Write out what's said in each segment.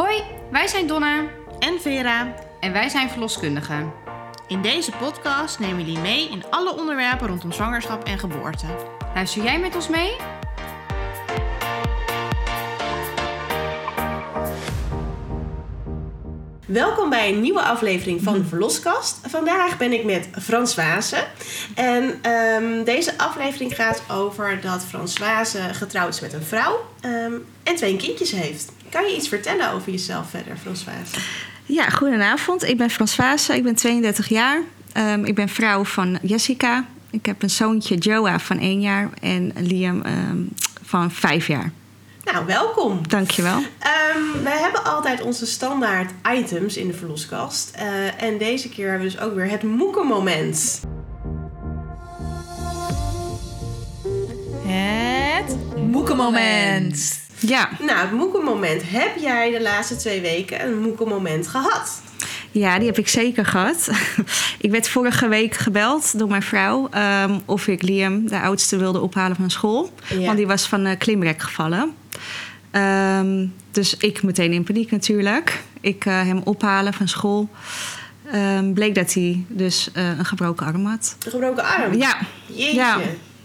Hoi, wij zijn Donna en Vera. en wij zijn verloskundigen. In deze podcast nemen we jullie mee in alle onderwerpen rondom zwangerschap en geboorte. Luister jij met ons mee? Welkom bij een nieuwe aflevering van de Verloskast. Vandaag ben ik met Françoise. En ehm, deze aflevering gaat over dat Françoise getrouwd is met een vrouw ehm, en twee kindjes heeft. Kan je iets vertellen over jezelf verder, Françoise? Ja, goedenavond. Ik ben Françoise, ik ben 32 jaar. Ehm, ik ben vrouw van Jessica. Ik heb een zoontje, Joa, van 1 jaar en Liam ehm, van 5 jaar. Nou, welkom. Dankjewel. Ehm wij hebben altijd onze standaard items in de verloskast. Eh, en deze keer hebben we dus ook weer het moekenmoment. Het moekenmoment. Ja, Nou, het moekenmoment. Heb jij de laatste twee weken een moekenmoment gehad? ja, die heb ik zeker gehad. ik werd vorige week gebeld door mijn vrouw ehm, of ik Liam, de oudste, wilde ophalen van school. Ja. Want die was van uh, klimrek gevallen. Ehm, dus ik meteen in paniek natuurlijk. Ik eh, hem ophalen van school. Ehm, bleek dat hij dus eh, een gebroken arm had. Een gebroken arm? Ja, Jeetje. Ja.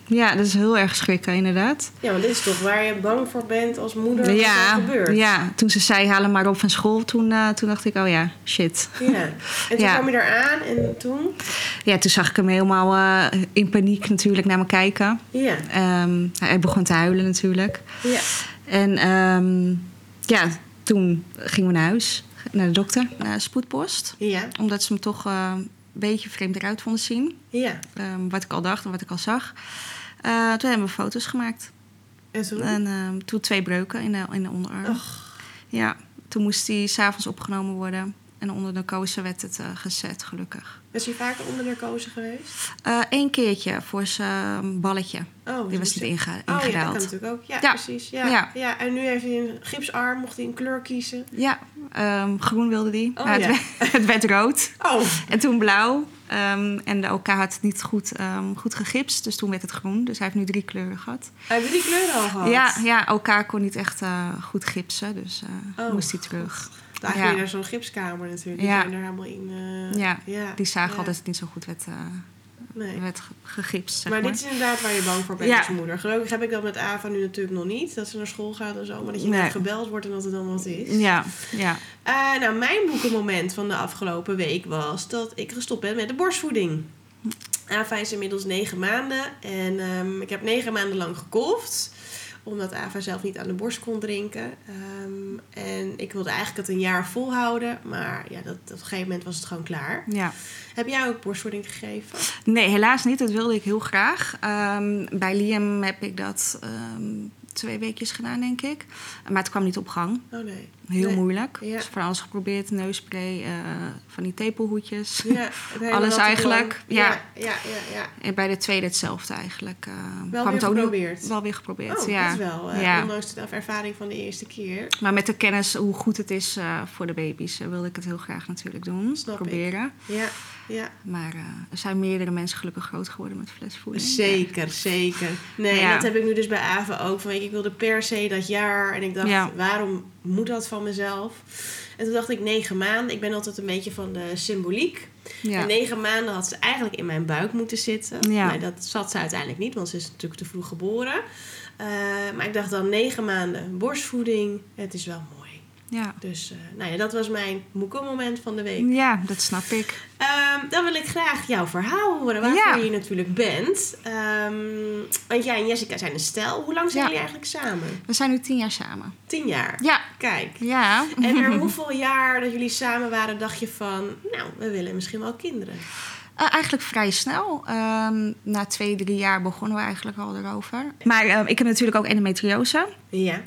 Ja. ja, dat is heel erg schrikken inderdaad. want dit is toch waar je bang voor bent als moeder dat Ja, dat gebeurt. ja, toen ze zei haal hem maar op van school, toen, eh, toen dacht ik, oh ja, shit. Ja. En toen Ja. kwam je eraan en toen? Ja, toen zag ik hem helemaal eh, in paniek natuurlijk naar me kijken. Ja. Ehm, hij begon te huilen natuurlijk. Ja. En ehm, ja, toen gingen we naar huis, naar de dokter, naar de spoedpost. Ja. Omdat ze hem toch eh, een beetje vreemd eruit vonden zien. Ja. Ehm, wat ik al dacht en wat ik al zag. Eh, toen hebben we foto's gemaakt. En ehm, toen twee breuken in de, in de onderarm. Ja, toen moest hij s'avonds opgenomen worden. En onder de kozen werd het eh, gezet, gelukkig. Is hij vaker onder narcose geweest? Eén keertje voor zijn balletje. Oh, Die dus was niet hij- inge- Oh ja, dat kan natuurlijk ook. Ja, Ja. precies. Ja. Ja. Ja. en nu heeft hij een gipsarm, mocht hij een kleur kiezen. Ja, ehm, groen wilde die. Oh, ja. het, werd, het werd rood. Oh, En toen blauw. Ehm, en de OK had het niet goed, ehm, goed gegipst. Dus toen werd het groen. Dus hij heeft nu drie kleuren gehad. hij heeft die kleuren al gehad. Ja, ja, OK kon niet echt eh, goed gipsen. Dus Oh, moest hij terug. Daar ga je naar zo'n gipskamer natuurlijk. Die Ja. zijn er helemaal in. eh, Ja, ja. Die zagen Ja. al dat het niet zo goed werd, Nee. werd gegipst. Zeg Maar maar, dit is inderdaad waar je bang voor bent Ja. als moeder. Gelukkig heb ik dat met Ava nu natuurlijk nog niet. Dat ze naar school gaat en zo. Maar dat je Nee. net gebeld wordt en dat het dan wat is. Ja, ja. Eh, nou, mijn boekenmoment van de afgelopen week was dat ik gestopt ben met de borstvoeding. Ava is inmiddels negen maanden en ehm, ik heb negen maanden lang gekolfd. Omdat Ava zelf niet aan de borst kon drinken. Ehm, en ik wilde eigenlijk het een jaar volhouden. Maar ja, dat, op een gegeven moment was het gewoon klaar. ja. Heb jij ook borstvoeding gegeven? Nee, helaas niet. Dat wilde ik heel graag. Ehm, bij Liam heb ik dat ehm, twee weekjes gedaan, denk ik. Maar het kwam niet op gang. Oh nee. Heel Nee. moeilijk. Ja. Dus van alles geprobeerd. Neusspray, eh, van die tepelhoedjes. Ja, Alles eigenlijk, ja. Ja, ja, ja. En bij de tweede hetzelfde eigenlijk. eh, Wel kwam weer het ook geprobeerd? Wel weer geprobeerd, Oh, ja. dat is wel, eh, ondanks de ervaring van de eerste keer. Maar met de kennis hoe goed het is voor de baby's... wilde ik het heel graag natuurlijk doen. Snap ik. proberen. Ja, ja. Maar eh, er zijn meerdere mensen gelukkig groot geworden met flesvoeding. Zeker, zeker. Nee, Ja. dat heb ik nu dus bij Ava ook. Van, ik wilde per se dat jaar. En ik dacht, Ja. waarom moet dat van mezelf? En toen dacht ik, negen maanden. Ik ben altijd een beetje van de symboliek. Ja. En negen maanden had ze eigenlijk in mijn buik moeten zitten. Nee, dat zat ze uiteindelijk niet, want ze is natuurlijk te vroeg geboren. Eh, maar ik dacht dan, negen maanden borstvoeding. Het is wel mooi. Ja. Dus eh, nou ja, dat was mijn moekelmoment van de week. ja, dat snap ik. Ehm, dan wil ik graag jouw verhaal horen, waarvoor Ja. je natuurlijk bent. Ehm, want jij en Jessica zijn een stel. Hoe lang zijn Ja. jullie eigenlijk samen? We zijn nu tien jaar samen. Tien jaar. Ja. Kijk. Ja. En er hoeveel jaar dat jullie samen waren, dacht je van... Nou, we willen misschien wel kinderen. Eh, eigenlijk vrij snel. Ehm, na twee, drie jaar begonnen we eigenlijk al erover. Maar ik heb natuurlijk ook endometriose. Ja.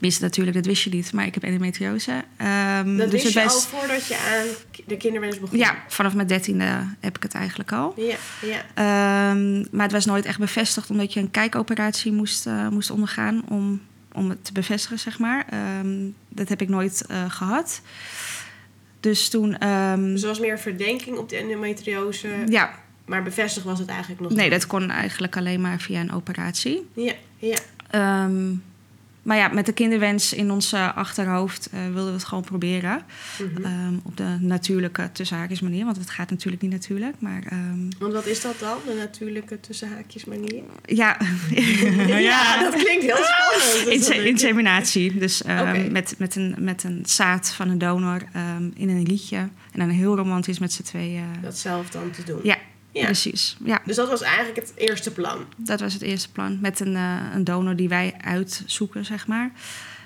Tenminste, natuurlijk, dat wist je niet. Maar ik heb endometriose. Ehm, Dat wist het je al best- voordat je aan de kinderwens begon? Ja, vanaf mijn dertiende heb ik het eigenlijk al. Ja, ja. Ehm, maar het was nooit echt bevestigd, omdat je een kijkoperatie moest, eh, moest ondergaan om, om het te bevestigen, zeg maar. Ehm, dat heb ik nooit eh, gehad. Dus toen, Dus was meer verdenking op de endometriose. ja, Maar bevestigd was het eigenlijk nog nee, niet. dat kon eigenlijk alleen maar via een operatie. Ja, ja. Ehm, maar ja, met de kinderwens in ons eh, achterhoofd eh, wilden we het gewoon proberen. Mhm. Ehm, op de natuurlijke tussenhaakjes manier. Want het gaat natuurlijk niet natuurlijk. Maar ehm, Want wat is dat dan, de natuurlijke tussenhaakjes manier? ja, Ja, dat klinkt heel spannend. Inse- wel- inseminatie. Dus ehm, met, met, een, met een zaad van een donor in een liedje. En dan heel romantisch met z'n tweeën. Dat zelf dan te doen. Ja, Ja. precies. Ja, Dus dat was eigenlijk het eerste plan. dat was het eerste plan. Met een, eh, een donor die wij uitzoeken, zeg maar.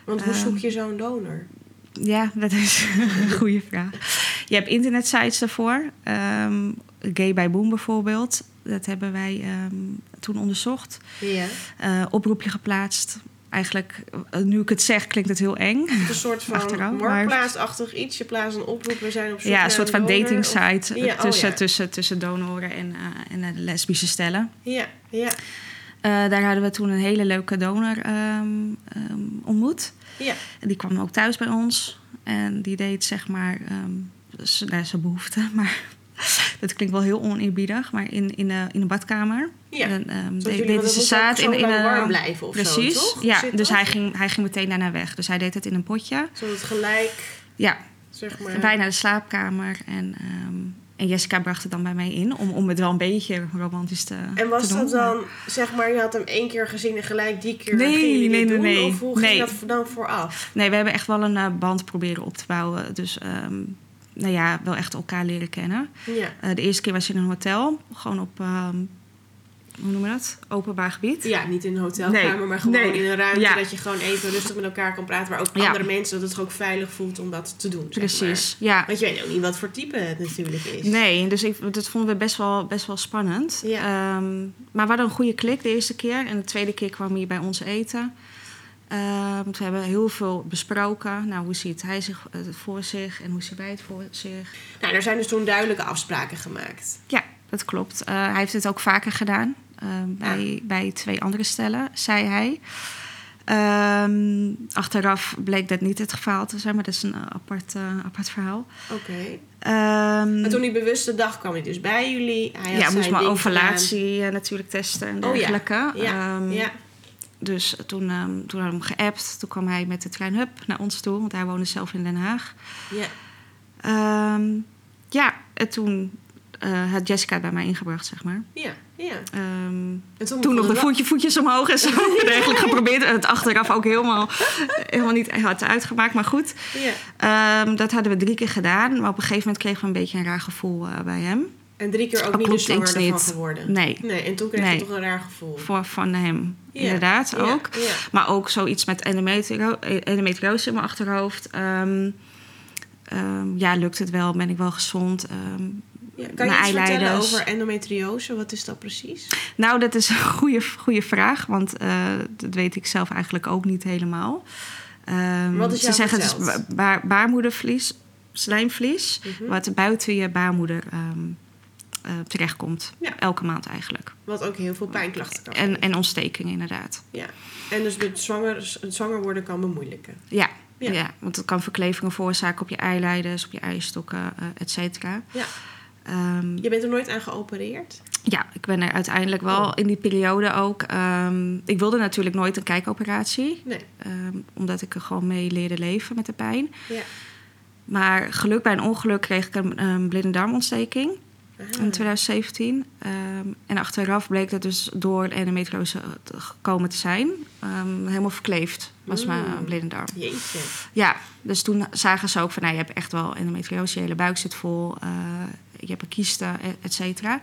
Want hoe Ehm, zoek je zo'n donor? Ja, dat is een goede vraag. Je hebt internetsites daarvoor. Ehm Gay by Boom bijvoorbeeld. Dat hebben wij ehm, toen onderzocht. Ja. Eh, oproepje geplaatst. Eigenlijk, eh, nu ik het zeg, klinkt het heel eng. Een soort van Achteraf, maar- marktplaatsachtig iets. Je plaatst een oproep, we zijn op zoek Ja, een soort van dating of- site oh tussen, ja. tussen, tussen donoren en, eh, en eh, lesbische stellen. Ja, ja, daar hadden we toen een hele leuke donor ehm, ehm, ontmoet. ja. En die kwam ook thuis bij ons. En die deed zeg maar ehm, zijn behoefte. Maar dat klinkt wel heel oneerbiedig. Maar in, in, de, in de badkamer. Ja. En, Zodat de- deden want ze zaad zo in, in een... warm blijven of zo, Precies. toch? Ja, Zit dus dat? hij ging, hij ging meteen daarna weg. Dus hij deed het in een potje. Zodat het gelijk, Ja, zeg maar... bijna de slaapkamer. En, ehm, en Jessica bracht het dan bij mij in. Om, om het wel een beetje romantisch te En was te dat doen. dan, zeg maar, je had hem één keer gezien en gelijk die keer Nee, nee, nee, doen? nee. Of hoe ging Nee. dat dan vooraf? Nee, we hebben echt wel een eh, band proberen op te bouwen. Dus ehm, nou ja, wel echt elkaar leren kennen. Ja. Eh, de eerste keer was in een hotel. Gewoon op, ehm, hoe noemen we dat? Openbaar gebied. ja, niet in een hotelkamer, Nee. maar gewoon Nee. in een ruimte Ja. dat je gewoon even rustig met elkaar kan praten. Waar ook Ja. andere mensen, dat het ook veilig voelt om dat te doen. zeg Precies, maar. ja. Want je weet ook niet wat voor type het natuurlijk is. Nee, dus ik, dat vonden we best wel, best wel spannend. Ja. Ehm, maar we hadden een goede klik de eerste keer. En de tweede keer kwam hij bij ons eten. Ehm, we hebben heel veel besproken. Nou, hoe ziet hij zich eh, voor zich en hoe ziet wij het voor zich? Nou, er zijn dus toen duidelijke afspraken gemaakt. Ja, dat klopt. Eh, hij heeft het ook vaker gedaan. ehm, bij, bij twee andere stellen, zei hij. Ehm, achteraf bleek dat niet het geval te zijn, maar dat is een apart, eh, apart verhaal. Oké. Maar toen die bewuste dag kwam hij dus bij jullie. Hij had ja, moest maar ovulatie natuurlijk testen en Oh ja, dergelijke. gedaan. Ja, ja. Dus toen, ehm, toen hadden we hem geappt. Toen kwam hij met de trein Hub naar ons toe, want hij woonde zelf in Den Haag. ja. Ehm, ja, en toen eh, had Jessica het bij mij ingebracht, zeg maar. Ja, ja. Ehm, En toen, nog de voetje, voetjes omhoog en zo. Eigenlijk geprobeerd. Het achteraf ook helemaal, helemaal niet had uitgemaakt. Maar goed, Ja. Dat hadden we drie keer gedaan. Maar op een gegeven moment kregen we een beetje een raar gevoel eh, bij hem. En drie keer ook niet de zwanger ervan niet. geworden. Nee, Nee, en toen kreeg je Nee. toch een raar gevoel. voor, van hem Ja, inderdaad Ja, ook. Ja. Maar ook zoiets met endometrio- endometriose in mijn achterhoofd. Ehm, ehm, ja, lukt het wel? Ben ik wel gezond? Ehm, Ja, Kan je iets vertellen over endometriose? Wat is dat precies? nou, dat is een goede, goede vraag. Want eh, dat weet ik zelf eigenlijk ook niet helemaal. Wat is ze zeggen het is baar- baarmoedervlies, slijmvlies... Mhm. wat buiten je baarmoeder eh, terechtkomt. Ja. Elke maand eigenlijk. Wat ook heel veel pijnklachten kan En, en ontstekingen inderdaad. Ja. En dus het zwanger, het zwanger worden kan bemoeilijken. Ja, Ja. ja. want het kan verklevingen veroorzaken op je eileiders, op je eierstokken, eh et cetera. Ja. Ehm, Je bent er nooit aan geopereerd? ja, ik ben er uiteindelijk wel Oh. in die periode ook. ehm, ik wilde natuurlijk nooit een kijkoperatie, Nee. ehm, omdat ik er gewoon mee leerde leven met de pijn. Ja. Maar geluk bij een ongeluk kreeg ik een, een blinde darmontsteking Ah. in 2017. Ehm, en achteraf bleek dat dus door endometriose gekomen te zijn. Ehm, helemaal verkleefd was Mm. mijn blinde darm. Jeetje. Ja, dus toen zagen ze ook van, nou, je hebt echt wel endometriose, je hele buik zit vol, eh, je hebt een kiesten, et- et cetera.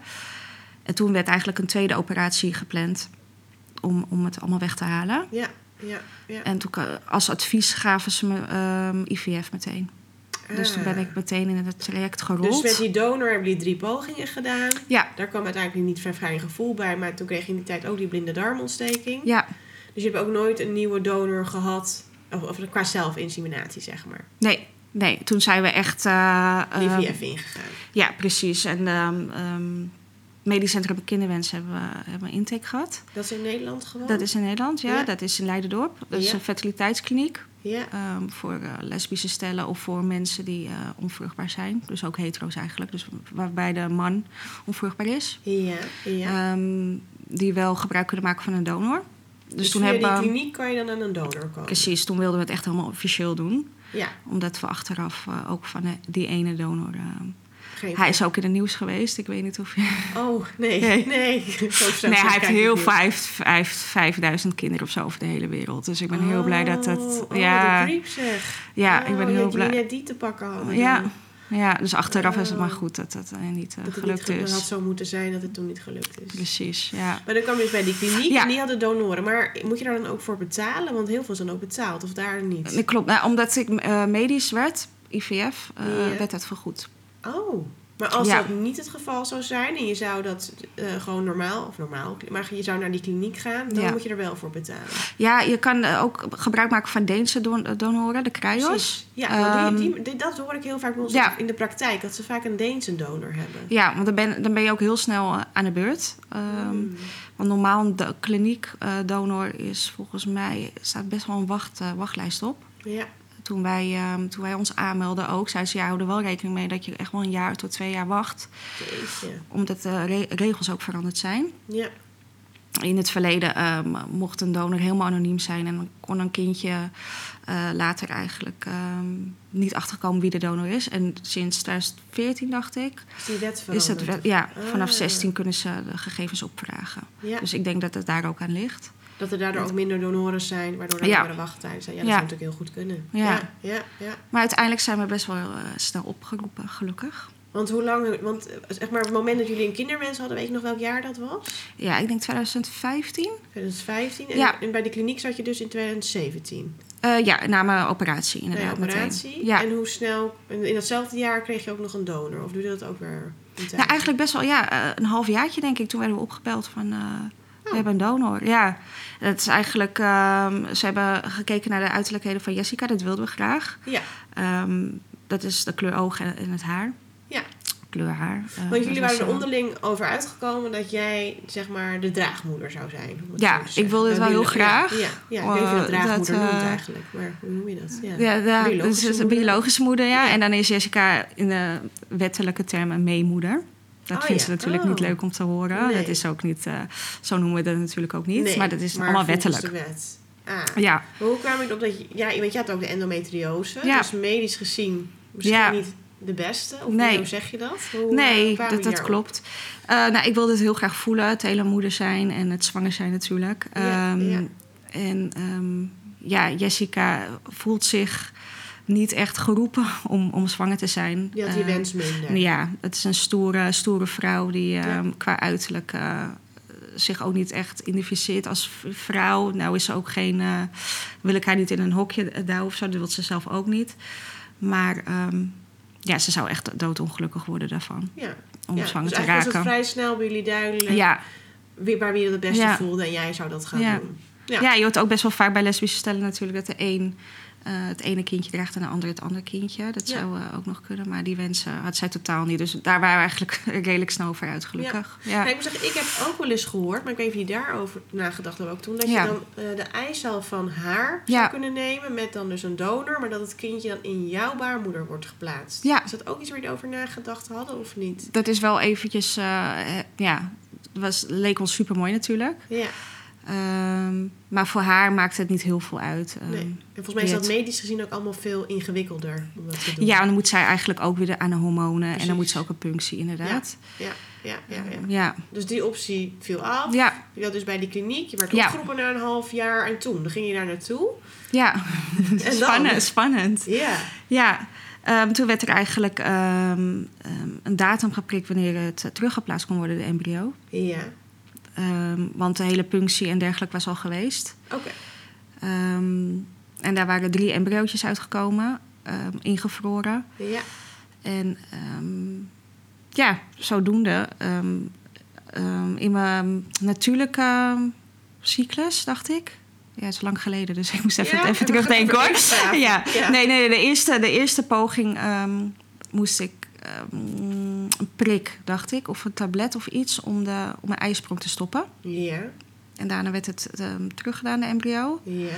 En toen werd eigenlijk een tweede operatie gepland om, om het allemaal weg te halen. Ja, ja, ja. En toen, als advies gaven ze me ehm, IVF meteen. Dus toen ben ik meteen in het traject gerold. Dus met die donor hebben jullie drie pogingen gedaan. Ja, Daar kwam uiteindelijk niet fijn gevoel bij. Maar toen kreeg je in die tijd ook die blinde darmontsteking. ja, Dus je hebt ook nooit een nieuwe donor gehad. Of, of qua zelfinseminatie, zeg maar. nee, nee. Toen zijn we echt... eh, ehm, IVF ingegaan. ja, precies. En ehm ehm Medisch Centrum Kinderwens hebben we, hebben we intake gehad. Dat is in Nederland gewoon? Dat is in Nederland, ja. Ja. Dat is in Leidendorp. Dat is een fertiliteitskliniek Ja. ehm, voor eh, lesbische stellen of voor mensen die eh, onvruchtbaar zijn. Dus ook hetero's eigenlijk. Dus waarbij de man onvruchtbaar is. Ja, ja. Ehm, die wel gebruik kunnen maken van een donor. Dus, Dus, toen via hebben die kliniek kan je dan aan een donor komen. Precies, toen wilden we het echt helemaal officieel doen. Ja, Omdat we achteraf eh, ook van die ene donor... hij is ook in het nieuws geweest. Ik weet niet of je... Oh, nee. Nee. Nee, Zo snel Nee, hij heeft heel niet. vijf, hij heeft 5000 kinderen of zo over de hele wereld. Dus ik ben heel blij dat het... Oh, oh, ja, creep zeg. ja, Oh, ik ben dat heel blij. net die te pakken hadden. Ja, ja, dus achteraf is het maar Oh. goed dat het eh, niet Dat eh, het gelukt niet is. had zo moeten zijn dat het toen niet gelukt is. Precies, ja. Maar dan kwam je dus bij die kliniek Ja. en die hadden donoren. Maar moet je daar dan ook voor betalen? Want heel veel zijn ook betaald, of daar niet? Dat klopt. Nou, omdat ik eh, medisch werd, IVF, werd dat vergoed. Oh, maar als Ja. dat niet het geval zou zijn en je zou dat eh, gewoon normaal, of normaal, maar je zou naar die kliniek gaan, dan Ja. moet je er wel voor betalen. Ja, je kan eh, ook gebruik maken van Deense don- donoren, de Cryos. Precies. Ja, die, Ehm, die, dat hoor ik heel vaak bij ons ja. in de praktijk, dat ze vaak een Deense donor hebben. Ja, want dan ben, dan ben je ook heel snel eh, aan de beurt. Ehm, Mm. Want normaal een kliniek donor is volgens mij staat best wel een wacht, wachtlijst op. Ja, Toen wij, ehm, toen wij ons aanmelden ook, zeiden ze ja, hou er wel rekening mee dat je echt wel een jaar tot twee jaar wacht. jeetje. Omdat de re- regels ook veranderd zijn. Ja, In het verleden ehm, mocht een donor helemaal anoniem zijn en dan kon een kindje eh, later eigenlijk ehm, niet achterkomen wie de donor is. En sinds 2014, dacht ik, is die wet is wet- ja, vanaf Ah. 16 kunnen ze de gegevens opvragen. Ja, Dus ik denk dat het daar ook aan ligt. Dat er daardoor ook minder donoren zijn, waardoor er langere wachttijden zijn. Ja, dat zou natuurlijk heel goed kunnen. Ja. ja. Maar uiteindelijk zijn we best wel eh, snel opgeroepen, gelukkig. Want hoe lang, want eh, zeg maar, het moment dat jullie een kinderwens hadden, weet je nog welk jaar dat was? Ja, ik denk 2015. 2015. En, Ja. en bij de kliniek zat je dus in 2017. Eh, ja, na mijn operatie inderdaad. operatie. Meteen. Ja. En hoe snel, in datzelfde jaar kreeg je ook nog een donor? Of doe je dat ook weer? Nou, eigenlijk best wel, ja, een half jaartje denk ik. Toen werden we opgebeld van, we Oh. hebben een donor. Ja, dat is eigenlijk, ehm, ze hebben gekeken naar de uiterlijkheden van Jessica. Dat wilden we graag. Ja, Ehm, dat is de kleur oog en, en het haar. Ja. Kleur haar. eh, want jullie waren er eh, onderling over uitgekomen dat jij, zeg maar, de draagmoeder zou zijn. Ja, ik wilde het Bij wel heel graag. Ja, ja, ja, ik weet je dat Eh, draagmoeder dat, noemt eh, eigenlijk. Maar hoe noem je dat? Ja, Ja, ja Biologische dus moeder. biologische moeder, ja. En dan is Jessica in de wettelijke term een meemoeder. Dat Oh, ja. ze natuurlijk Oh. niet leuk om te horen. Nee. Dat is ook niet, eh, zo noemen we dat natuurlijk ook niet. Nee, maar dat is maar allemaal wettelijk. de wet. Ah. Ja, Maar hoe kwam ik op dat je... Ja, want je had ook de endometriose. Ja. Dus medisch gezien misschien Ja. niet de beste. Of Nee. hoe zeg je dat? Hoe, eh, nee, dat, klopt. Eh, nou, ik wilde het heel graag voelen. Het hele moeder zijn en het zwanger zijn natuurlijk. Ja, Ehm, ja. En ehm, ja, Jessica voelt zich niet echt geroepen om, om zwanger te zijn. Had die Eh, wens minder. Ja, het is een stoere, stoere vrouw die Ja. ehm, qua uiterlijk eh, zich ook niet echt identificeert als vrouw. Nou is ze ook geen, eh, wil ik haar niet in een hokje duwen of zo, dat wil ze zelf ook niet. Maar ehm, ja, ze zou echt doodongelukkig worden daarvan, Ja. om ja. zwanger dus te eigenlijk was het raken. vrij snel bij jullie duidelijk Ja, wie, waar wie je het beste Ja. voelde en jij zou dat gaan Ja. doen. Ja. ja. je hoort ook best wel vaak bij lesbische stellen natuurlijk dat de een eh, het ene kindje draagt en de ander het andere kindje. Dat Ja. zou eh, ook nog kunnen, maar die wensen had zij totaal niet. Dus daar waren we eigenlijk redelijk snel over uit, gelukkig. Ja. Ja, ik moet zeggen, ik heb ook wel eens gehoord, maar ik weet niet of je daarover nagedacht hebt ook toen, dat je dan eh, de eicel van haar zou kunnen nemen met dan dus een donor, maar dat het kindje dan in jouw baarmoeder wordt geplaatst. Ja. Is dat ook iets waar jullie over nagedacht hadden of niet? Dat is wel eventjes, ja, het was, leek ons super mooi natuurlijk. Ja, Ehm, maar voor haar maakt het niet heel veel uit. Ehm, nee. En volgens mij is dat medisch gezien ook allemaal veel ingewikkelder om dat te doen. Ja, en dan moet zij eigenlijk ook weer aan de hormonen. En dan moet ze ook een punctie, inderdaad. ja, ja, ja, ja. Ehm, ja. Dus die optie viel af. Ja, Je had dus bij die kliniek, je werd Ja. opgeroepen na een half jaar en toen, dan ging je daar naartoe. ja. En dan? spannend, spannend. Ja, Ja, toen werd er eigenlijk een datum geprikt wanneer het teruggeplaatst kon worden, de embryo. ja, Ehm, want de hele punctie en dergelijke was al geweest. oké. Ehm, en daar waren drie embryootjes uitgekomen, ehm, ingevroren. Ja, En ja, zodoende. in mijn natuurlijke cyclus, dacht ik. Ja, het is lang geleden, dus ik moest even, Ja, even terugdenken hoor. Ja. Ja. Nee, nee, de eerste, de eerste poging moest ik ehm, een prik, dacht ik, of een tablet of iets om, de, om mijn ijsprong te stoppen. ja, En daarna werd het ehm, teruggedaan, de embryo. ja.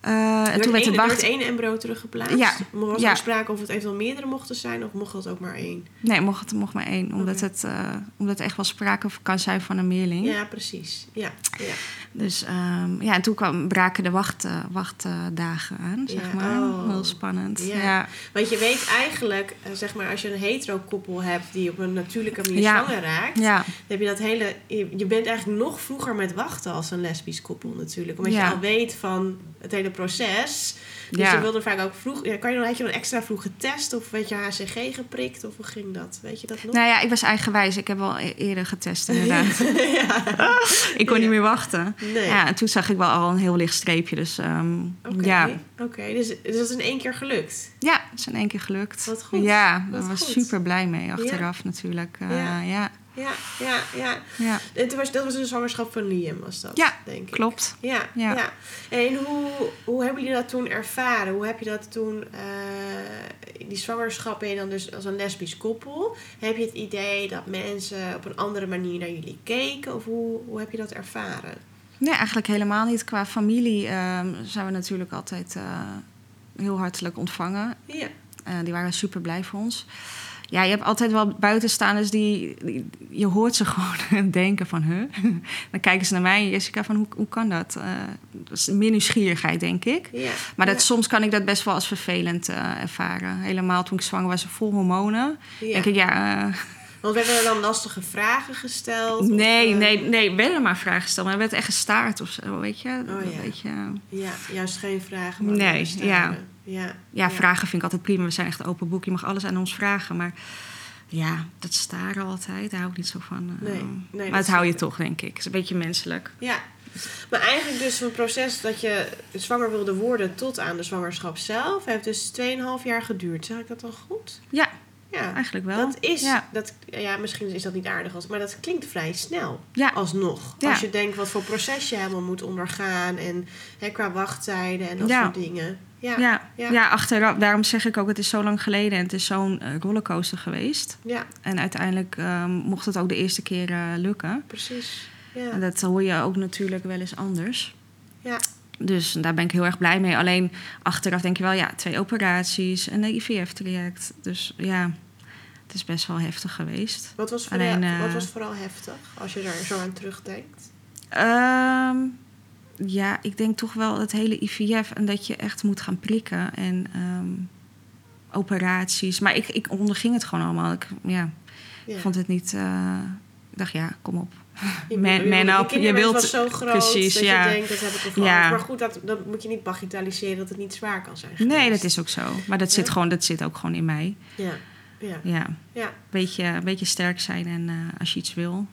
Eh, en toen werd de wacht... één embryo teruggeplaatst. Ja, Was ja. er sprake of het eventueel meerdere mochten zijn of mocht dat ook maar één? Nee, mocht, het mocht maar één. Omdat, het, eh, omdat er echt wel sprake kan zijn van een meerling. Ja, precies. Ja, ja. Dus ehm, ja, en toen kwam, braken de wacht, eh, wachtdagen aan, zeg Ja, maar. oh. Heel spannend. Ja. Ja. Want je weet eigenlijk, zeg maar, als je een hetero-koppel hebt die op een natuurlijke manier zwanger raakt, Ja. dan heb je dat hele. Je je bent eigenlijk nog vroeger met wachten als een lesbisch koppel natuurlijk. Omdat je al weet van het hele proces. Dus Ja. je wilde vaak ook vroeg. Ja, kan je dan, had je dan extra vroeg getest of werd je HCG geprikt of hoe ging dat? Weet je dat nog? Nou ja, ik was eigenwijs. Ik heb wel e- eerder getest, inderdaad. ja. ik kon Ja. niet meer wachten. Nee. Ja, en toen zag ik wel al een heel licht streepje. Dus ehm, ja. Oké, dus, dus dat is in één keer gelukt. ja, het is in één keer gelukt. Wat goed. Ja, daar was goed. super blij mee achteraf natuurlijk. Eh, Ja. Ja. Ja, ja, ja. En toen was, dat was de zwangerschap van Liam, was dat? Ja, denk ik. klopt. Ja, ja. Ja. En hoe, hoe hebben jullie dat toen ervaren? Hoe heb je dat toen, eh, die zwangerschap ben je dan dus als een lesbisch koppel? Heb je het idee dat mensen op een andere manier naar jullie keken? Of hoe, hoe heb je dat ervaren? Nee, eigenlijk helemaal niet. Qua familie ehm, zijn we natuurlijk altijd eh, heel hartelijk ontvangen. Ja, Eh, die waren super blij voor ons. Ja, je hebt altijd wel buitenstaanders die, die- je hoort ze gewoon denken van, huh? Dan kijken ze naar mij en Jessica van, hoe, hoe kan dat? Eh, dat is meer nieuwsgierigheid, denk ik. ja. Maar dat, soms kan ik dat best wel als vervelend eh, ervaren. Helemaal toen ik zwanger was, vol hormonen. Denk ik, ja, eh, Want werden er dan lastige vragen gesteld? Of, nee, nee, nee, werden maar vragen gesteld. Maar er werd echt gestaard of zo, weet je? Oh, ja. Ja, juist geen vragen. maar Nee, ja. Ja, Ja, vragen vind ik altijd prima. We zijn echt open boek. Je mag alles aan ons vragen. Maar ja, dat staren altijd, daar hou ik niet zo van. eh. Nee, nee, dat maar het hou je toch, denk ik. Het is een beetje menselijk. Ja, maar eigenlijk dus een proces dat je zwanger wilde worden tot aan de zwangerschap zelf, heeft dus 2,5 jaar geduurd. Zeg ik dat al goed? Ja, Ja, eigenlijk wel. dat is, Ja. dat, ja, misschien is dat niet aardig, als, maar dat klinkt vrij snel. Ja. Alsnog. Ja. Als je denkt wat voor proces je helemaal moet ondergaan en hè, qua wachttijden en dat Ja. soort dingen. Ja, Ja, ja. ja. achteraf. Daarom zeg ik ook, het is zo lang geleden en het is zo'n eh, rollercoaster geweest. ja, En uiteindelijk ehm, mocht het ook de eerste keer eh, lukken. precies. Ja. En dat hoor je ook natuurlijk wel eens anders. Ja. Dus daar ben ik heel erg blij mee. Alleen achteraf denk je wel, ja, twee operaties en een IVF-traject. Dus ja, het is best wel heftig geweest. Wat, was Alleen, vooral, eh, wat was vooral heftig als je daar zo aan terugdenkt? Ehm, ja, ik denk toch wel het hele IVF en dat je echt moet gaan prikken en ehm, operaties. Maar ik, ik onderging het gewoon allemaal. Ik, ja, vond het niet. eh, ik dacht, ja, kom op. Je- Man- je- man je up. kinderwens Je wilt- was zo groot precies, dat ja. je denkt, dat heb ik al Ja. Maar goed, dat, dat moet je niet bagatelliseren dat het niet zwaar kan zijn Nee, dat is ook zo. Maar dat, Ja? zit, gewoon, dat zit ook gewoon in mij. Ja, ja, Ja, ja. beetje, een beetje sterk zijn en eh, als je iets wil,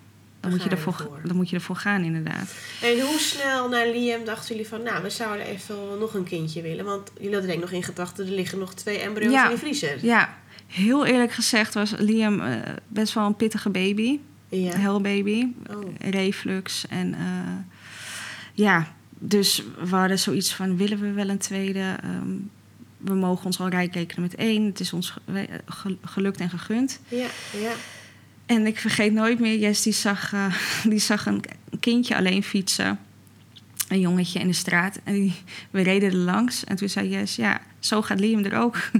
dan, moet je ervoor, ervoor. dan moet je ervoor gaan, inderdaad. En hoe snel na Liam dachten jullie van... nou, we zouden even nog een kindje willen? Want jullie hadden denk ik nog in gedachten... er liggen nog twee embryo's Ja. in de vriezer. Ja, heel eerlijk gezegd was Liam eh, best wel een pittige baby. Ja. Hell baby, Oh. reflux. En eh, ja, dus we hadden zoiets van, willen we wel een tweede? Ehm, we mogen ons al rijk rekenen met één. Het is ons ge- gelukt en gegund. Ja, ja. En ik vergeet nooit meer, Jess die zag, eh, die zag een kindje alleen fietsen. Een jongetje in de straat. En die, we reden er langs. En toen zei Jess, ja, zo gaat Liam er ook.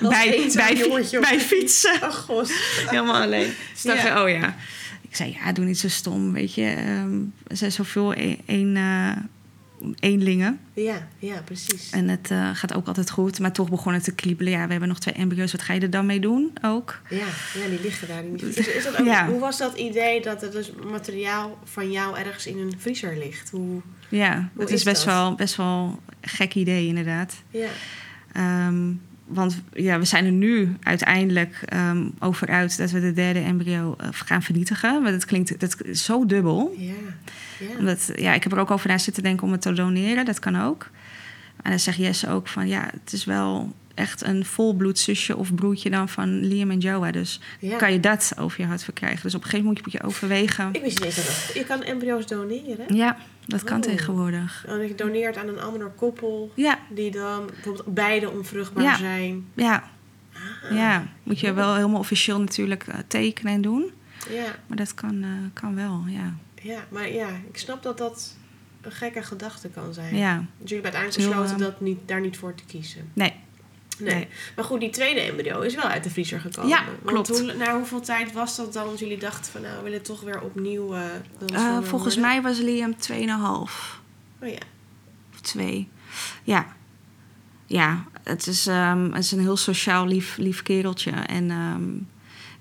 bij, bij, bij fietsen. Oh god. Helemaal alleen. Dus dacht Ja. oh ja. Ik zei, ja, doe niet zo stom, weet je. Ehm, er zijn zoveel e- een, eh, eenlingen. Ja, ja, precies. En het eh, gaat ook altijd goed. Maar toch begon het te kriebelen. Ja, we hebben nog twee embryo's. Wat ga je er dan mee doen ook? Ja, ja, die liggen daar. Die is, is dat ook, Ja. Hoe was dat idee dat er dus materiaal van jou ergens in een vriezer ligt? Hoe, Ja, Hoe dat is, best, dat? Wel, best wel een gek idee inderdaad. ja, Ehm, want ja, we zijn er nu uiteindelijk ehm, over uit dat we de derde embryo eh, gaan vernietigen. Maar dat klinkt dat is zo dubbel. ja, Omdat, ja, ik heb er ook over na zitten denken om het te doneren. Dat kan ook. En dan zegt Jesse ook van ja, het is wel echt een volbloed zusje of broertje dan van Liam en Joa. Dus ja. kan je dat over je hart verkrijgen. Dus op een gegeven moment moet je overwegen. Ik wist niet eens dat je kan embryo's doneren. Ja, dat kan Oh. tegenwoordig. En je doneert aan een ander koppel Ja, die dan bijvoorbeeld beide onvruchtbaar Ja. zijn. ja, Ah, ja. Moet je wel helemaal officieel natuurlijk eh, tekenen en doen. ja, Maar dat kan, eh, kan wel, ja. Ja, maar ja, ik snap dat dat een gekke gedachte kan zijn. Ja, Dus jullie hebben uiteindelijk besloten eh, dat niet, daar niet voor te kiezen. nee. Nee. Nee. Maar goed, die tweede embryo is wel uit de vriezer gekomen. Ja, Want klopt. hoe, na hoeveel tijd was dat dan? Dat jullie dachten van nou, we willen toch weer opnieuw... eh Eh, volgens worden? mij was Liam 2,5 Oh ja. of 2. Ja. Ja, het is, ehm, het is een heel sociaal lief, lief kereltje. En ehm,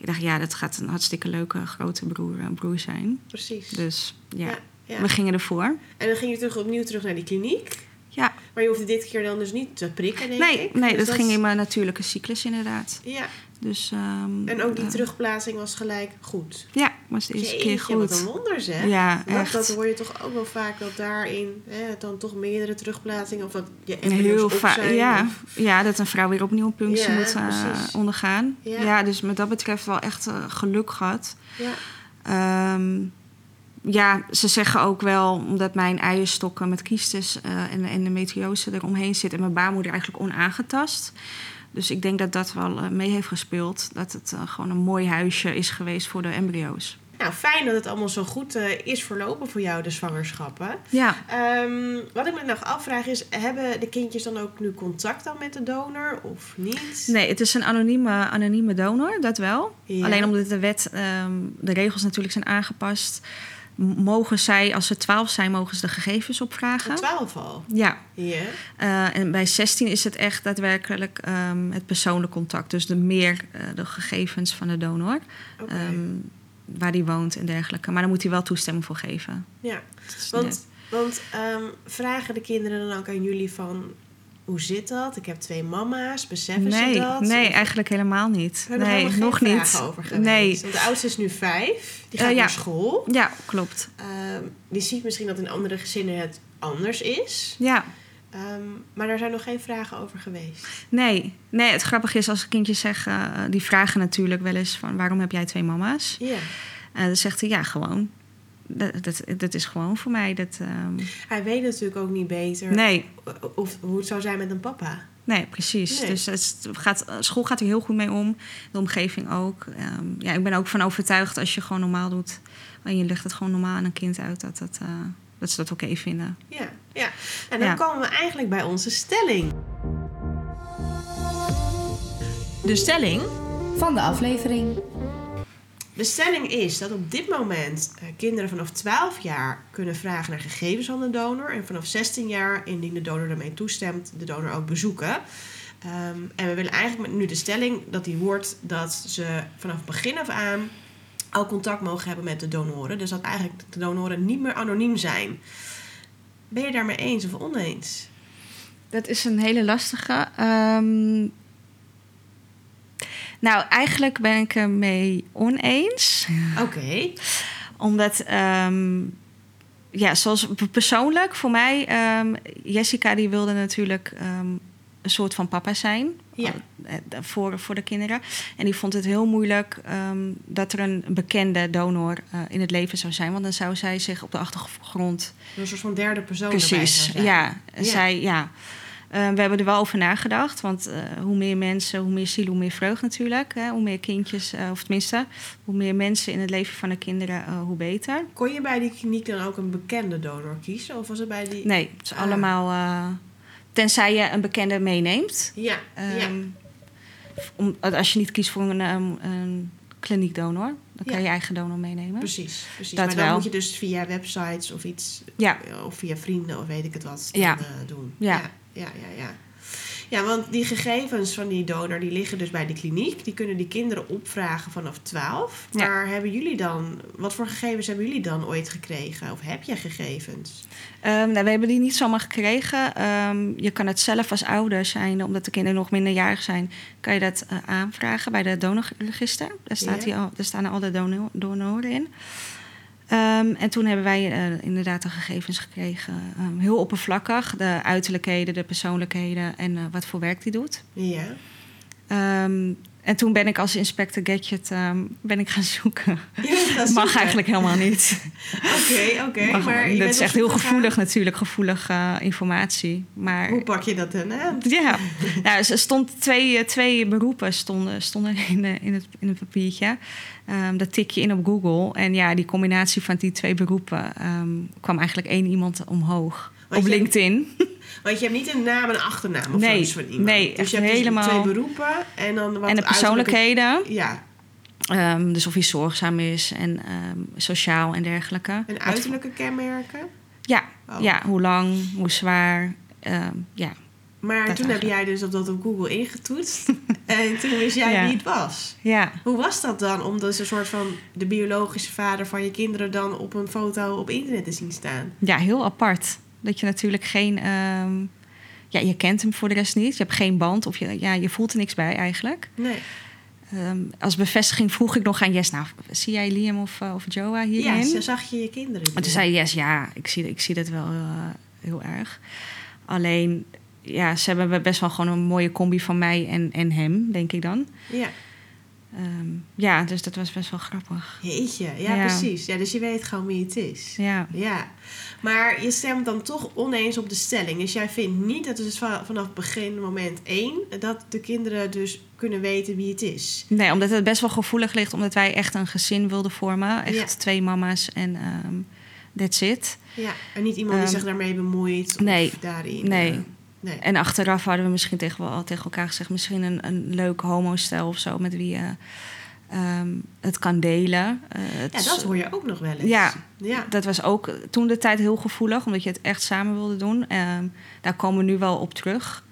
ik dacht, ja, dat gaat een hartstikke leuke grote broer, eh, broer zijn. Precies. Dus ja, Ja, ja. we gingen ervoor. En dan ging je terug, opnieuw terug naar die kliniek. Ja, Maar je hoefde dit keer dan dus niet te prikken, denk nee, ik. nee Dus dat, ging in mijn natuurlijke cyclus inderdaad. Ja, Dus, ehm, en ook die eh, terugplaatsing was gelijk goed. Ja, was de eerste keer Jeetje, wat een goed. wonder zeg. Ja, dat, echt. dat hoor je toch ook wel vaak dat daarin hè, dan toch meerdere terugplaatsingen of dat je embryo's Heel vaak, ja, of- ja, dat een vrouw weer opnieuw een punctie Ja, moet eh, ondergaan. Ja. Ja. dus met dat betreft wel echt eh, geluk gehad. ja. Ehm, ja, ze zeggen ook wel, omdat mijn eierstokken met kiestes en, en de meteose eromheen zit... en mijn baarmoeder eigenlijk onaangetast. Dus ik denk dat dat wel eh, mee heeft gespeeld. Dat het eh, gewoon een mooi huisje is geweest voor de embryo's. Nou, fijn dat het allemaal zo goed eh, is verlopen voor jou, de zwangerschappen. Ja, Ehm, wat ik me nog afvraag is, hebben de kindjes dan ook nu contact dan met de donor of niet? nee, het is een anonieme, anonieme donor, dat wel. Ja. Alleen omdat de wet, ehm, de regels natuurlijk zijn aangepast... mogen zij, als ze 12 zijn, mogen ze de gegevens opvragen. 12 al. Ja. Eh, en bij 16 is het echt daadwerkelijk ehm, het persoonlijk contact. Dus de meer eh, de gegevens van de donor. Ehm, waar die woont en dergelijke. Maar daar moet hij wel toestemming voor geven. ja. Want, want ehm, vragen de kinderen dan ook aan jullie van... Hoe zit dat? Ik heb twee mama's. Beseffen nee, ze dat? nee, Of- eigenlijk helemaal niet. er nee, helemaal geen nog vragen niet. over geweest? Nee, Want de oudste is nu vijf. Die Eh, gaat ja. naar school. ja, klopt. Ehm, die ziet misschien dat in andere gezinnen het anders is. Ja, Ehm, maar daar zijn nog geen vragen over geweest. nee. Nee, het grappige is als kindjes zeggen... eh, die vragen natuurlijk wel eens van... waarom heb jij twee mama's? Ja. En dan zegt hij, ja, gewoon. Dat, dat, dat is gewoon voor mij. Dat, ehm, Hij weet natuurlijk ook niet beter nee, of, hoe het zou zijn met een papa. Nee, precies. Nee. Dus het gaat, school gaat er heel goed mee om. De omgeving ook. Ehm, ja, ik ben ook van overtuigd als je gewoon normaal doet... en je legt het gewoon normaal aan een kind uit... dat, dat, eh, dat ze dat oké vinden. Ja, ja. En dan Ja. komen we eigenlijk bij onze stelling. De stelling? Van de aflevering. De stelling is dat op dit moment eh, kinderen vanaf 12 jaar kunnen vragen naar gegevens van de donor. En vanaf 16 jaar, indien de donor daarmee toestemt, de donor ook bezoeken. Ehm, en we willen eigenlijk nu de stelling dat die wordt dat ze vanaf begin af aan al contact mogen hebben met de donoren. Dus dat eigenlijk de donoren niet meer anoniem zijn. Ben je daarmee eens of oneens? Dat is een hele lastige. Ehm, nou, eigenlijk ben ik ermee oneens. Oké. Omdat, ehm, ja, zoals persoonlijk voor mij... ehm, Jessica die wilde natuurlijk ehm, een soort van papa zijn. Ja. eh, voor, voor de kinderen. En die vond het heel moeilijk dat er een bekende donor eh, in het leven zou zijn. Want dan zou zij zich op de achtergrond Een soort van derde persoon Precies, ja. Ja. Zij, ja. Eh, we hebben er wel over nagedacht. Want eh, hoe meer mensen, hoe meer ziel, hoe meer vreugd natuurlijk. Hè? Hoe meer kindjes, eh, of tenminste, hoe meer mensen in het leven van de kinderen, hoe beter. Kon je bij die kliniek dan ook een bekende donor kiezen? Of was het bij die... Nee, het is Ah. allemaal... tenzij je een bekende meeneemt. Ja, ja. Ehm, om, als je niet kiest voor een, ehm, een kliniekdonor, dan kan Ja. je je eigen donor meenemen. precies. precies. Dat maar dan wel. moet je dus via websites of iets... Ja. Of via vrienden of weet ik het wat Ja. dan, doen. Ja. Ja. Ja, ja, ja. Want die gegevens van die donor die liggen dus bij de kliniek. Die kunnen die kinderen opvragen vanaf 12. Ja. Maar hebben jullie dan, wat voor gegevens hebben jullie dan ooit gekregen? Of heb je gegevens? Ehm, nou, we hebben die niet zomaar gekregen. Ehm, je kan het zelf als ouder zijn, omdat de kinderen nog minderjarig zijn, kan je dat eh, aanvragen bij de donorregister. Daar, staat die al, daar staan al de dono- donoren in. Ehm, en toen hebben wij eh, inderdaad de gegevens gekregen. Ehm, heel oppervlakkig, de uiterlijkheden, de persoonlijkheden en eh, wat voor werk die doet. Ja. Ehm, En toen ben ik als Inspector Gadget ehm, ben ik gaan zoeken. Gaan Mag eigenlijk helemaal niet. Oké, oké. Maar dat is echt heel gevoelig natuurlijk, gevoelige eh, informatie. Maar Hoe pak je dat dan aan? ja, nou, er stond twee, eh, twee beroepen stonden, stonden in, de, in, het, in het papiertje. Ehm, dat tik je in op Google. En ja, die combinatie van die twee beroepen ehm, kwam eigenlijk één iemand omhoog. Want op je- LinkedIn. Want je hebt niet een naam en een achternaam of Nee, van iemand. nee, dus je hebt dus helemaal- twee beroepen en dan wat en de uiterlijke- persoonlijkheden. Ja, Ehm, dus of hij zorgzaam is en ehm, sociaal en dergelijke. en Wat- uiterlijke kenmerken. Ja, Oh. ja, hoe lang, hoe zwaar. ehm, ja. Maar Dat toen heb jij dus op dat op Google ingetoetst. en toen wist jij Ja. wie het was. ja, Hoe was dat dan om dus een soort van de biologische vader van je kinderen dan op een foto op internet te zien staan? ja, heel apart. Dat je natuurlijk geen... ehm, ja, je kent hem voor de rest niet. Je hebt geen band of je, ja, je voelt er niks bij eigenlijk. Nee. Ehm, als bevestiging vroeg ik nog aan Yes, nou, zie jij Liam of, eh, of Joa hierin? Ja, zo zag je je kinderen. En toen zei Yes, ja, ik zie, ik zie dat wel eh, heel erg. Alleen, ja, ze hebben best wel gewoon een mooie combi van mij en, en hem, denk ik dan. Ja, Ehm, ja, dus dat was best wel grappig. jeetje. Ja, Ja. precies. Ja, dus je weet gewoon wie het is. Ja, Ja, maar je stemt dan toch oneens op de stelling. Dus jij vindt niet dat het dus van- vanaf begin moment één... dat de kinderen dus kunnen weten wie het is. nee, omdat het best wel gevoelig ligt, omdat wij echt een gezin wilden vormen. Echt Ja. twee mama's en ehm that's it. Ja, en niet iemand die Ehm, zich daarmee bemoeit nee, of daarin... nee. eh, nee. En achteraf hadden we misschien tegen, wel, tegen elkaar gezegd... misschien een, een leuk homostel of zo... met wie je ehm, het kan delen. Eh, het Ja, dat hoor je ook nog wel eens. Ja. ja. Dat was ook toen de tijd heel gevoelig, omdat je het echt samen wilde doen. Ehm, daar komen we nu wel op terug.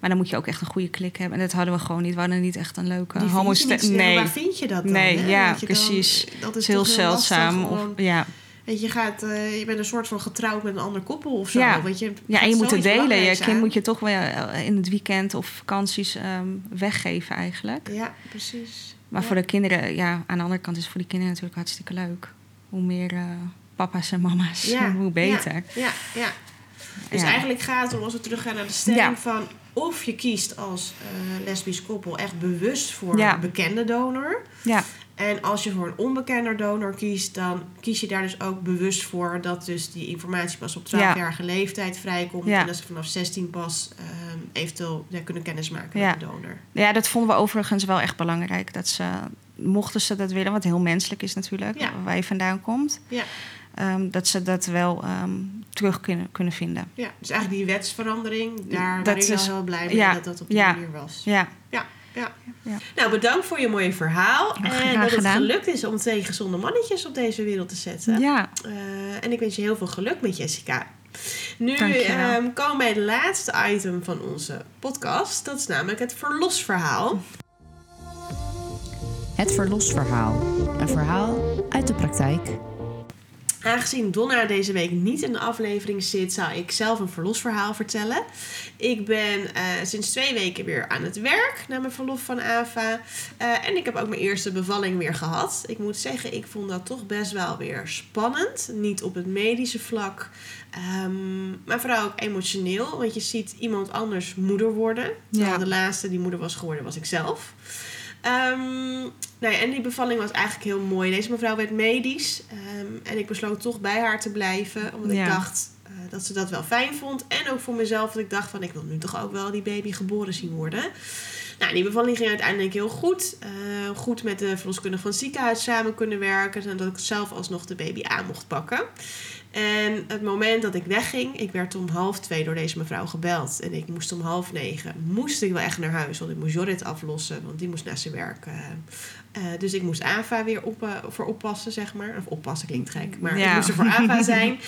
Maar dan moet je ook echt een goede klik hebben. En dat hadden we gewoon niet. We hadden niet echt een leuke snel. Nee, Waar vind je dat dan? nee hè? ja, dan- precies. dat is is heel lastig zeldzaam. om- Of, ja. Weet je, gaat, eh, je bent een soort van getrouwd met een ander koppel of zo. Ja. Want je ja, en je moet het delen. Je kind moet je toch wel eh, in het weekend of vakanties ehm, weggeven eigenlijk. Ja, precies. Maar Ja. voor de kinderen, ja, aan de andere kant is het voor die kinderen natuurlijk hartstikke leuk. Hoe meer eh, papa's en mama's, Ja, hoe beter. Ja, ja. Dus eigenlijk gaat het om, als we teruggaan naar de stelling van... of je kiest als eh, lesbisch koppel echt bewust voor een bekende donor. Ja, En als je voor een onbekende donor kiest, dan kies je daar dus ook bewust voor dat dus die informatie pas op 12-jarige leeftijd vrijkomt. Ja. En dat ze vanaf 16 pas ehm, eventueel ja, kunnen kennismaken met de donor. Ja, dat vonden we overigens wel echt belangrijk. Dat ze, mochten ze dat willen, wat heel menselijk is natuurlijk, waar je vandaan komt, Ja. ehm, dat ze dat wel ehm, terug kunnen, kunnen vinden. Ja, dus eigenlijk die wetsverandering, daar jullie is- wel heel blij mee dat dat op die manier was. Ja, Ja, ja. Ja. Nou, bedankt voor je mooie verhaal. En dat het gedaan. gelukt is om twee gezonde mannetjes op deze wereld te zetten. ja. Eh, en ik wens je heel veel geluk met Jessica. Nu ehm, komen we bij het laatste item van onze podcast. Dat is namelijk het verlosverhaal. Het verlosverhaal. Een verhaal uit de praktijk. Aangezien Donna deze week niet in de aflevering zit, zou ik zelf een verlosverhaal vertellen. Ik ben eh, sinds twee weken weer aan het werk na mijn verlof van AVA. Eh, en ik heb ook mijn eerste bevalling weer gehad. Ik moet zeggen, ik vond dat toch best wel weer spannend. Niet op het medische vlak, ehm, maar vooral ook emotioneel. Want je ziet iemand anders moeder worden. Terwijl Ja. de laatste die moeder was geworden, was ik zelf. Ehm, nou ja, en die bevalling was eigenlijk heel mooi. Deze mevrouw werd medisch. ehm, en ik besloot toch bij haar te blijven. Omdat Ja. ik dacht eh, dat ze dat wel fijn vond. En ook voor mezelf. Dat ik dacht van ik wil nu toch ook wel die baby geboren zien worden. Nou, die bevalling ging uiteindelijk heel goed. Eh, goed met de verloskundige van het ziekenhuis samen kunnen werken. En dat ik zelf alsnog de baby aan mocht pakken. En het moment dat ik wegging, ik werd om half twee door deze mevrouw gebeld. En ik moest om half negen, moest ik wel echt naar huis. Want ik moest Jorrit aflossen, want die moest naar zijn werk. eh. Eh, dus ik moest AVA weer op, eh, voor oppassen, zeg maar. Of oppassen klinkt gek, maar ik moest er voor AVA zijn.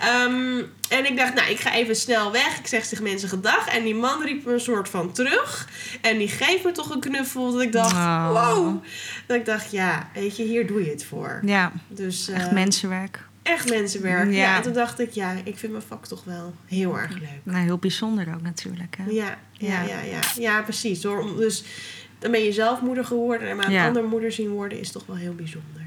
Ehm, en ik dacht, nou, ik ga even snel weg. Ik zeg tegen mensen gedag. En die man riep me een soort van terug. En die geeft me toch een knuffel. Dat ik dacht, Oh. wow. Dat ik dacht, ja, weet je, hier doe je het voor. ja, Dus, echt mensenwerk. Echt mensenwerk. Ja. Ja. En toen dacht ik, ja, ik vind mijn vak toch wel heel erg leuk. Nou, heel bijzonder ook natuurlijk. Hè? Ja, ja, ja, Ja. ja. Precies. Door, dus dan ben je zelf moeder geworden. En maar een andere moeder zien worden is toch wel heel bijzonder.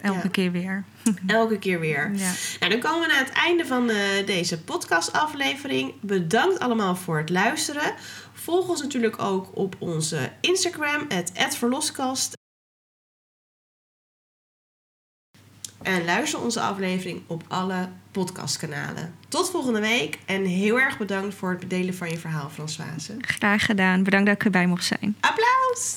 Elke Ja. keer weer. Elke keer weer. Ja. Nou, dan komen we naar het einde van eh, deze podcastaflevering. Bedankt allemaal voor het luisteren. Volg ons natuurlijk ook op onze Instagram, het @verloskast. En luister onze aflevering op alle podcastkanalen. Tot volgende week en heel erg bedankt voor het delen van je verhaal, Françoise. Graag gedaan. Bedankt dat ik erbij mocht zijn. Applaus!